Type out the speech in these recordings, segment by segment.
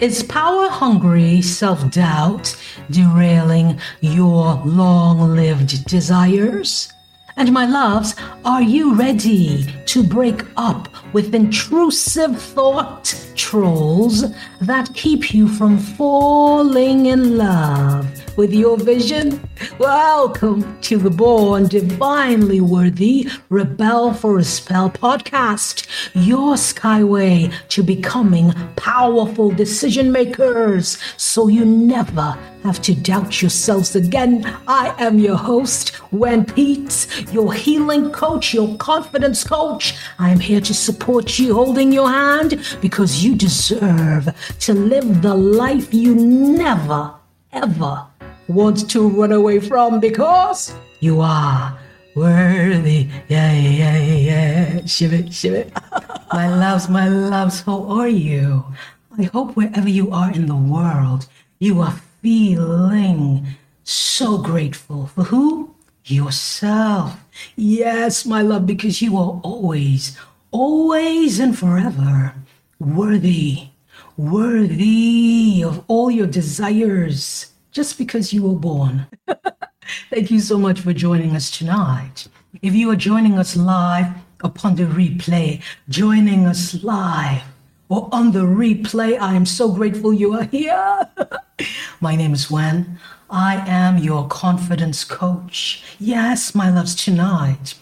Is power hungry self doubt derailing your long lived desires? And my loves, are you ready to break up with intrusive thought trolls that keep you from falling in love with your vision? Welcome to the Born Divinely Worthy Rebel for a Spell podcast, your skyway to becoming powerful decision makers so you never have to doubt yourselves again. I am your host, Wen Peetes, your healing coach, your confidence coach. I am here to support you, holding your hand because you deserve to live the life you never, ever want to run away from because you are worthy. Yeah, yeah, yeah. Shiv it, shiv it. my loves, my loves, how are you? I hope wherever you are in the world, you are feeling so grateful for who? Yourself. Yes, my love, because you are always, always and forever worthy, worthy of all your desires just because you were born. Thank you so much for joining us tonight. If you are joining us live upon the replay, joining us live or on the replay, I am so grateful you are here. My name is Wen. I am your confidence coach. Yes, my loves, tonight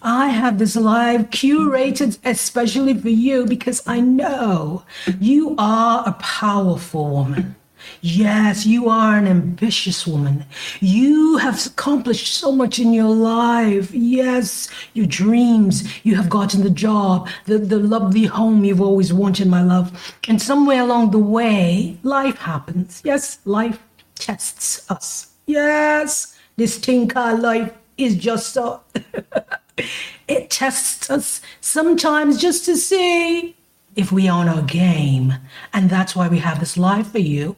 I have this live curated especially for you because I know you are a powerful woman. Yes, you are an ambitious woman. You have accomplished so much in your life. Yes, your dreams, you have gotten the job, the, the lovely home you've always wanted, my love. And somewhere along the way, life happens. Yes, life tests us. Yes, this thing called life is just so. it tests us sometimes just to see if we own our game. And that's why we have this live for you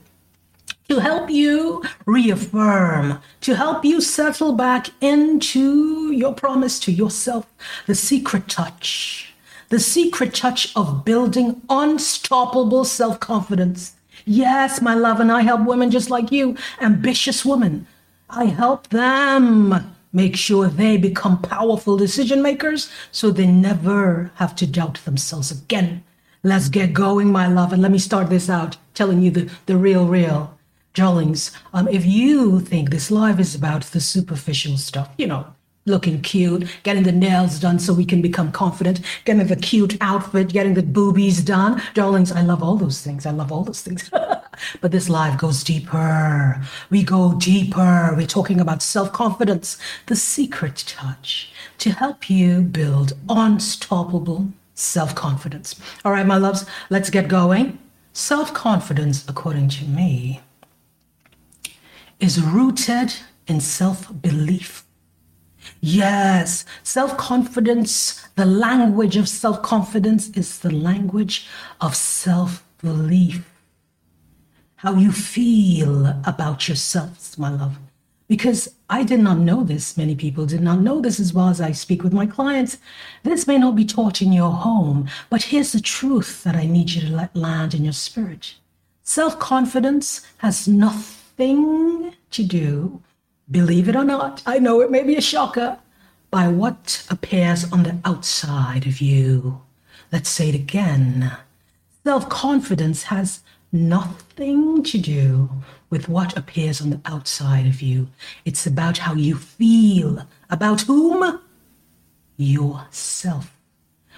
to help you reaffirm, to help you settle back into your promise to yourself, the secret touch, the secret touch of building unstoppable self confidence. Yes, my love, and I help women just like you, ambitious women. I help them make sure they become powerful decision makers so they never have to doubt themselves again. Let's get going, my love, and let me start this out telling you the, the real, real. Darlings, um, if you think this life is about the superficial stuff, you know, looking cute, getting the nails done so we can become confident, getting the cute outfit, getting the boobies done. Darlings, I love all those things. I love all those things. but this life goes deeper. We go deeper. We're talking about self confidence, the secret touch to help you build unstoppable self confidence. All right, my loves, let's get going. Self confidence, according to me, is rooted in self belief. Yes, self confidence, the language of self confidence is the language of self belief. How you feel about yourselves, my love. Because I did not know this, many people did not know this as well as I speak with my clients. This may not be taught in your home, but here's the truth that I need you to let land in your spirit. Self confidence has nothing to do, believe it or not, I know it may be a shocker, by what appears on the outside of you. Let's say it again. Self confidence has nothing to do with what appears on the outside of you. It's about how you feel. About whom? Yourself.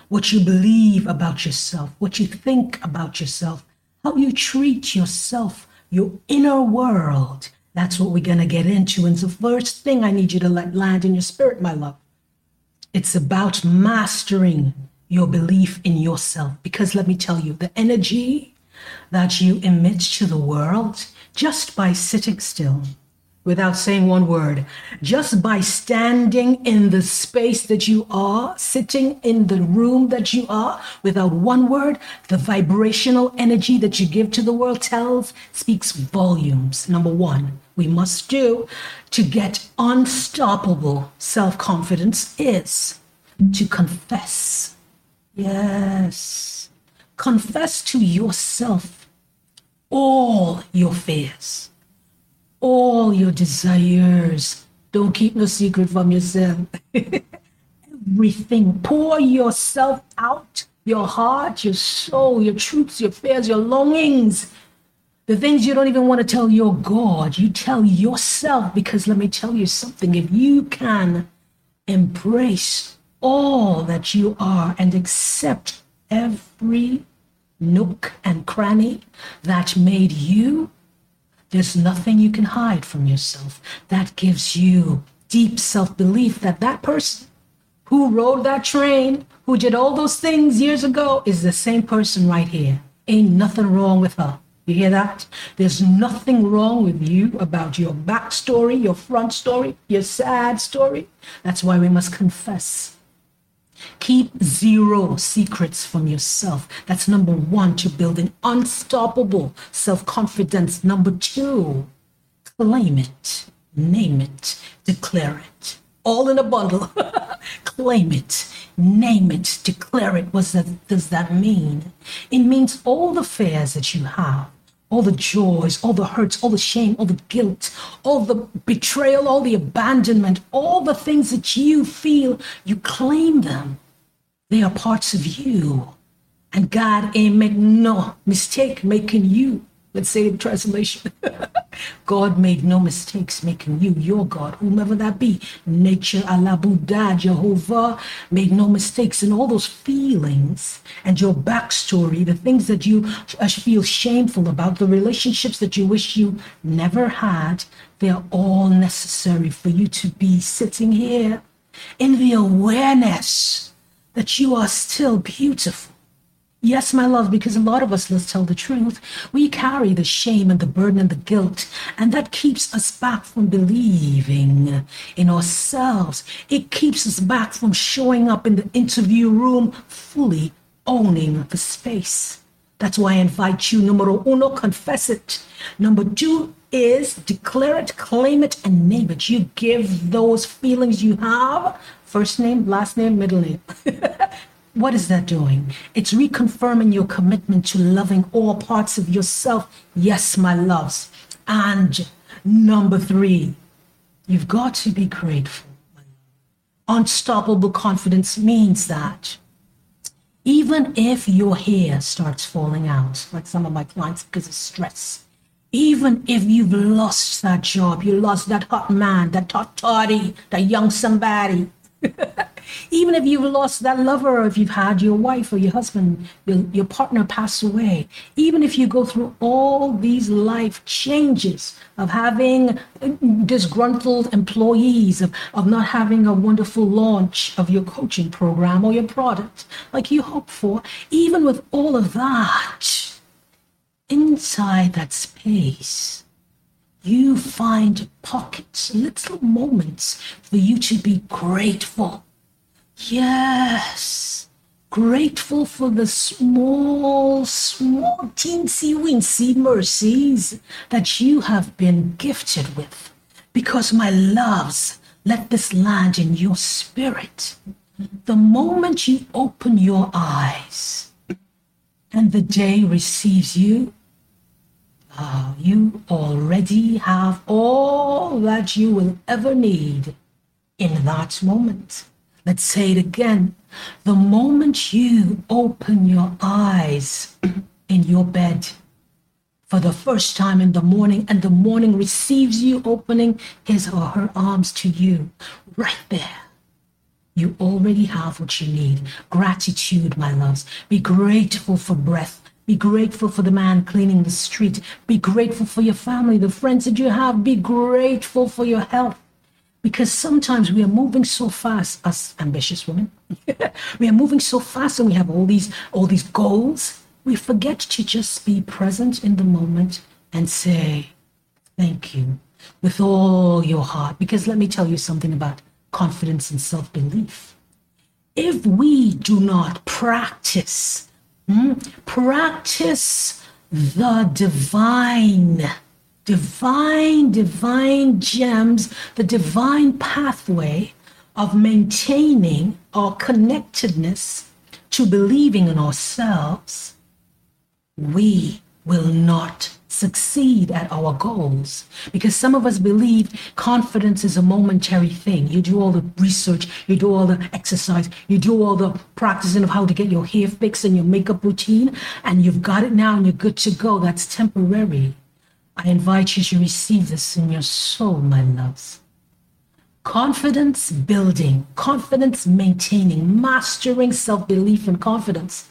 What you believe about yourself, what you think about yourself, how you treat yourself your inner world. That's what we're going to get into. And the first thing I need you to let land in your spirit, my love. It's about mastering your belief in yourself. Because let me tell you, the energy that you emit to the world just by sitting still, without saying one word, just by standing in the space that you are, sitting in the room that you are, without one word, the vibrational energy that you give to the world tells, speaks volumes. Number one, we must do to get unstoppable self confidence is to confess. Yes. Confess to yourself all your fears, all your desires. Don't keep no secret from yourself. Everything. Pour yourself out, your heart, your soul, your truths, your fears, your longings. The things you don't even want to tell your God, you tell yourself because let me tell you something. If you can embrace all that you are and accept every nook and cranny that made you, there's nothing you can hide from yourself. That gives you deep self belief that that person who rode that train, who did all those things years ago, is the same person right here. Ain't nothing wrong with her. You hear that? There's nothing wrong with you about your backstory, your front story, your sad story. That's why we must confess Keep zero secrets from yourself. That's number one to build an unstoppable self confidence. Number two, claim it, name it, declare it. All in a bundle. claim it, name it, declare it. What does that mean? It means all the fears that you have all the joys, all the hurts, all the shame, all the guilt, all the betrayal, all the abandonment, all the things that you feel, you claim them. They are parts of you. And God ain't make no mistake making you. Let's say the translation. God made no mistakes making you your God, whomever that be. Nature, Allah, Buddha, Jehovah made no mistakes in all those feelings and your backstory, the things that you uh, feel shameful about, the relationships that you wish you never had. They're all necessary for you to be sitting here in the awareness that you are still beautiful Yes, my love, because a lot of us, let's tell the truth, we carry the shame and the burden and the guilt, and that keeps us back from believing in ourselves. It keeps us back from showing up in the interview room fully owning the space. That's why I invite you, numero uno, confess it. Number two is declare it, claim it, and name it. You give those feelings you have first name, last name, middle name. What is that doing? It's reconfirming your commitment to loving all parts of yourself. Yes, my loves. And number three, you've got to be grateful. Unstoppable confidence means that even if your hair starts falling out, like some of my clients because of stress, even if you've lost that job, you lost that hot man, that hot toddy, that young somebody, Even if you've lost that lover, or if you've had your wife or your husband, your, your partner pass away, even if you go through all these life changes of having uh, disgruntled employees, of, of not having a wonderful launch of your coaching program or your product like you hope for, even with all of that, inside that space, you find pockets, little moments for you to be grateful. Yes, grateful for the small, small, teensy weensy mercies that you have been gifted with. Because, my loves, let this land in your spirit. The moment you open your eyes and the day receives you, uh, you already have all that you will ever need in that moment. Let's say it again. The moment you open your eyes in your bed for the first time in the morning and the morning receives you opening his or her arms to you, right there. You already have what you need. Gratitude, my loves. Be grateful for breath. Be grateful for the man cleaning the street. Be grateful for your family, the friends that you have. Be grateful for your health. Because sometimes we are moving so fast as ambitious women. we are moving so fast and we have all these all these goals. We forget to just be present in the moment and say thank you with all your heart. Because let me tell you something about confidence and self-belief. If we do not practice Hmm? Practice the divine, divine, divine gems, the divine pathway of maintaining our connectedness to believing in ourselves. We will not succeed at our goals. Because some of us believe confidence is a momentary thing. You do all the research, you do all the exercise, you do all the practicing of how to get your hair fixed and your makeup routine, and you've got it now and you're good to go. That's temporary. I invite you to receive this in your soul, my loves. Confidence building, confidence maintaining, mastering self belief and confidence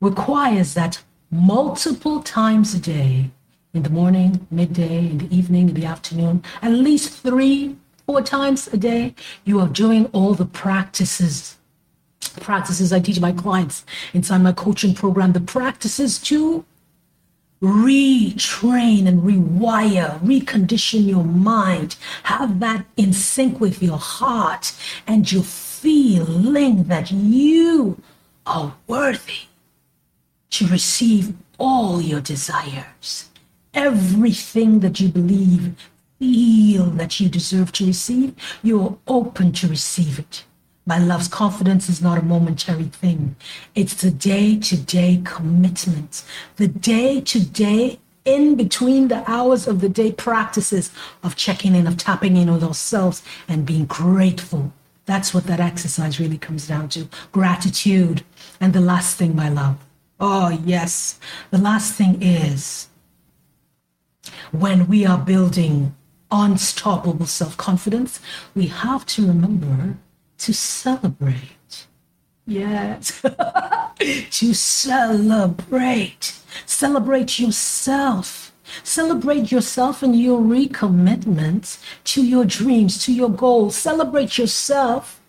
requires that multiple times a day, in the morning, midday, in the evening, in the afternoon, at least three, four times a day, you are doing all the practices. Practices I teach my clients inside my coaching program, the practices to retrain and rewire, recondition your mind, have that in sync with your heart and your feeling that you are worthy to receive all your desires. Everything that you believe, feel that you deserve to receive, you're open to receive it. My love's confidence is not a momentary thing. It's the day to day commitment, the day to day in between the hours of the day practices of checking in, of tapping in with ourselves and being grateful. That's what that exercise really comes down to gratitude. And the last thing, my love, Oh, yes. The last thing is when we are building unstoppable self confidence, we have to remember to celebrate. Yes. to celebrate. Celebrate yourself. Celebrate yourself and your recommitment to your dreams, to your goals. Celebrate yourself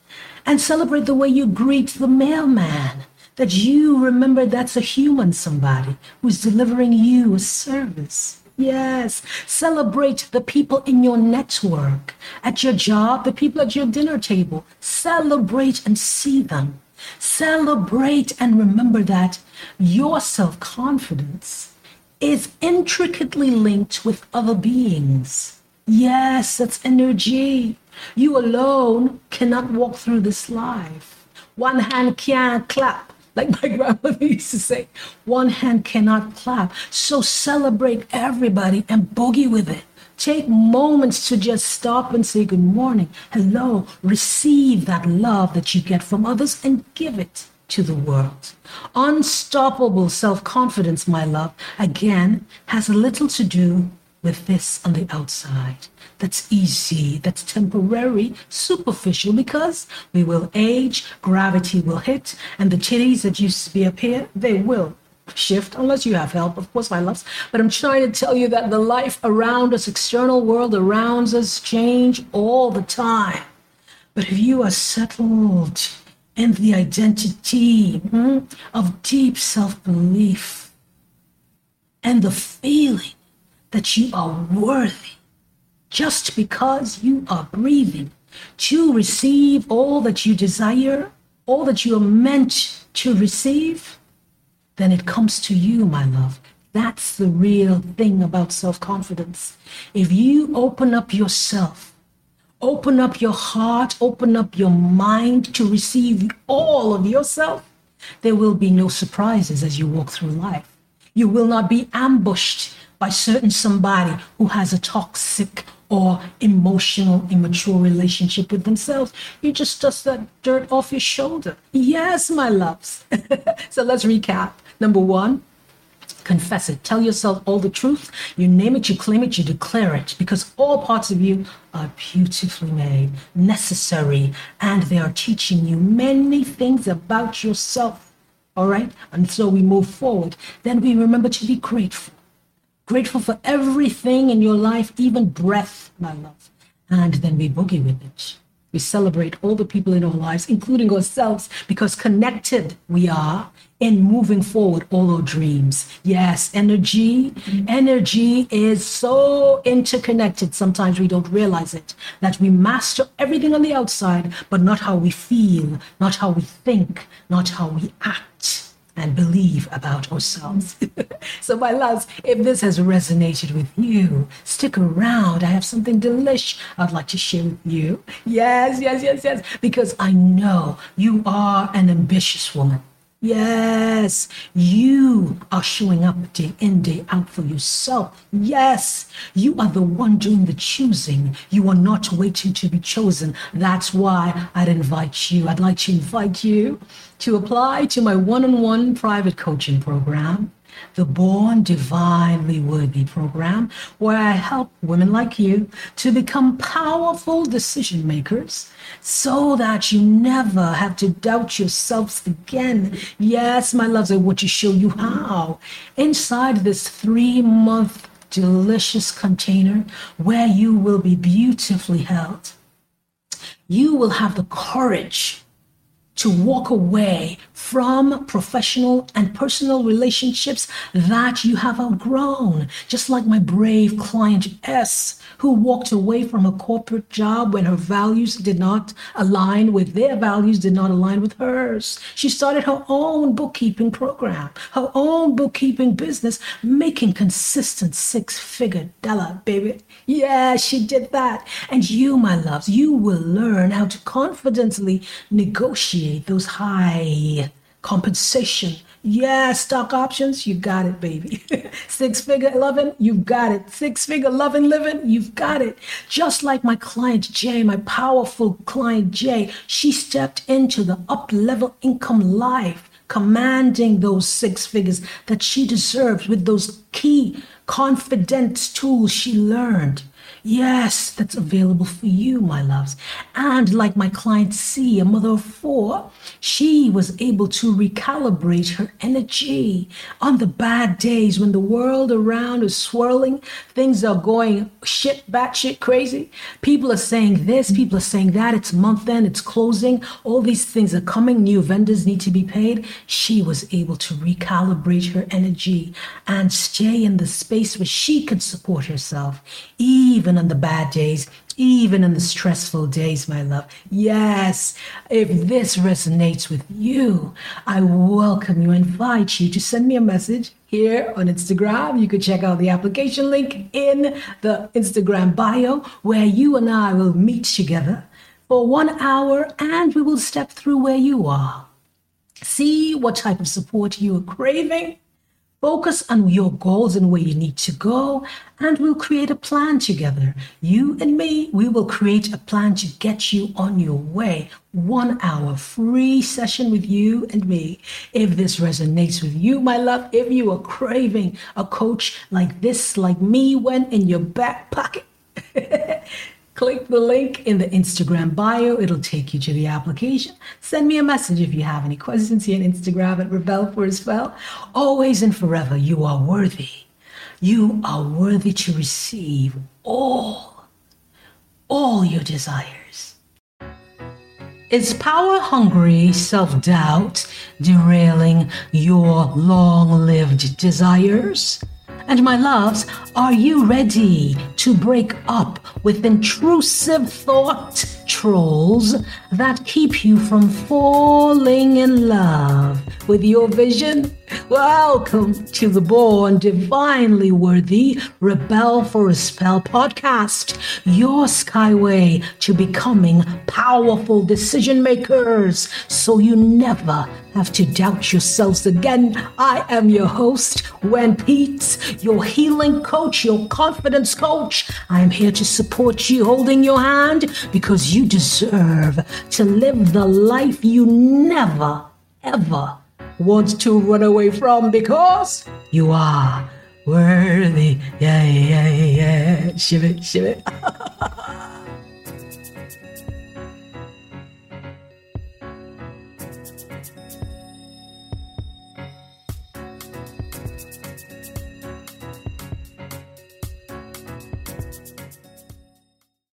and celebrate the way you greet the mailman that you remember that's a human somebody who's delivering you a service. Yes, celebrate the people in your network, at your job, the people at your dinner table. Celebrate and see them. Celebrate and remember that your self confidence is intricately linked with other beings. Yes, that's energy. You alone cannot walk through this life. One hand can't clap like my grandmother used to say, one hand cannot clap. So celebrate everybody and boogie with it. Take moments to just stop and say good morning, hello, receive that love that you get from others and give it to the world. Unstoppable self confidence, my love, again, has a little to do with this on the outside that's easy, that's temporary, superficial, because we will age, gravity will hit, and the titties that used to be up here, they will shift unless you have help, of course, my loves. But I'm trying to tell you that the life around us, external world around us, change all the time. But if you are settled in the identity hmm, of deep self belief and the feeling that you are worthy just because you are breathing to receive all that you desire, all that you are meant to receive, then it comes to you, my love. That's the real thing about self confidence. If you open up yourself, open up your heart, open up your mind to receive all of yourself, there will be no surprises as you walk through life. You will not be ambushed by certain somebody who has a toxic or emotional, immature relationship with themselves. You just dust that dirt off your shoulder. Yes, my loves. so let's recap. Number one, confess it. Tell yourself all the truth. You name it, you claim it, you declare it, because all parts of you are beautifully made, necessary, and they are teaching you many things about yourself. All right? And so we move forward. Then we remember to be grateful grateful for everything in your life, even breath, my love. And then we boogie with it. We celebrate all the people in our lives, including ourselves, because connected we are in moving forward all our dreams. Yes, energy, energy is so interconnected. Sometimes we don't realize it that we master everything on the outside, but not how we feel, not how we think, not how we act and believe about ourselves. so, my loves, if this has resonated with you, stick around. I have something delish I'd like to share with you. Yes, yes, yes, yes, because I know you are an ambitious woman. Yes, you are showing up day in, day out for yourself. Yes, you are the one doing the choosing. You are not waiting to be chosen. That's why I'd invite you. I'd like to invite you to apply to my one on one private coaching program the Born Divinely Worthy program, where I help women like you to become powerful decision makers so that you never have to doubt yourselves again. Yes, my loves, I want to show you how. Inside this three month delicious container where you will be beautifully held, you will have the courage to walk away from professional and personal relationships that you have outgrown. Just like my brave client S, who walked away from a corporate job when her values did not align with their values, did not align with hers. She started her own bookkeeping program, her own bookkeeping business, making consistent six figure dollar, baby. Yeah, she did that. And you, my loves, you will learn how to confidently negotiate those high compensation. Yeah, stock options, you got it, baby. Six figure loving, you've got it. Six figure loving living, you've got it. Just like my client Jay, my powerful client Jay, she stepped into the up level income life, commanding those six figures that she deserves with those key confidence tools she learned. Yes, that's available for you, my loves. And like my client C, a mother of four, she was able to recalibrate her energy on the bad days when the world around is swirling, things are going shit, batshit crazy. People are saying this, people are saying that. It's month end, it's closing, all these things are coming, new vendors need to be paid. She was able to recalibrate her energy and stay in the space where she could support herself, even even on the bad days, even in the stressful days, my love. Yes, if this resonates with you, I welcome you, invite you to send me a message here on Instagram. You could check out the application link in the Instagram bio where you and I will meet together for one hour and we will step through where you are. See what type of support you are craving Focus on your goals and where you need to go, and we'll create a plan together. You and me, we will create a plan to get you on your way. One hour free session with you and me. If this resonates with you, my love, if you are craving a coach like this, like me, Wen in your back pocket. Click the link in the Instagram bio. It'll take you to the application. Send me a message if you have any questions here on Instagram at Rebel for a Spell. Always and forever, you are worthy. You are worthy to receive all, all your desires. Is power hungry self doubt derailing your long lived desires? And my loves, are you ready to break up with intrusive thought trolls that keep you from falling in love with your vision? Welcome to the Born Divinely Worthy Rebel for a Spell podcast, your skyway to becoming powerful decision makers so you never have to doubt yourselves again. I am your host, Wen Peetes, your healing coach, your confidence coach. I am here to support you, holding your hand because you deserve to live the life you never, ever want to run away from because you are worthy. Yeah, yeah, yeah. Shiv it,